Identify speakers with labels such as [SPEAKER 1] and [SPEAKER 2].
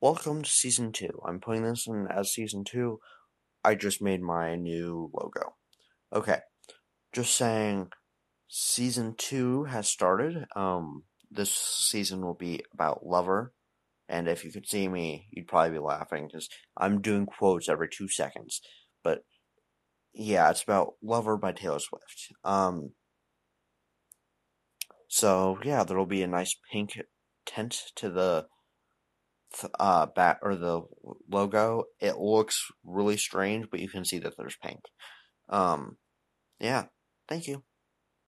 [SPEAKER 1] welcome to season two. I'm putting this in as season two. I just made my new logo. Okay, just saying, season two has started. Um, this season will be about Lover, and if you could see me, you'd probably be laughing because I'm doing quotes every two seconds. But yeah, it's about Lover by Taylor Swift. Um, so yeah, there'll be a nice pink tint to the uh bat or the logo. It looks really strange, but you can see that there's pink. Um, yeah, thank you.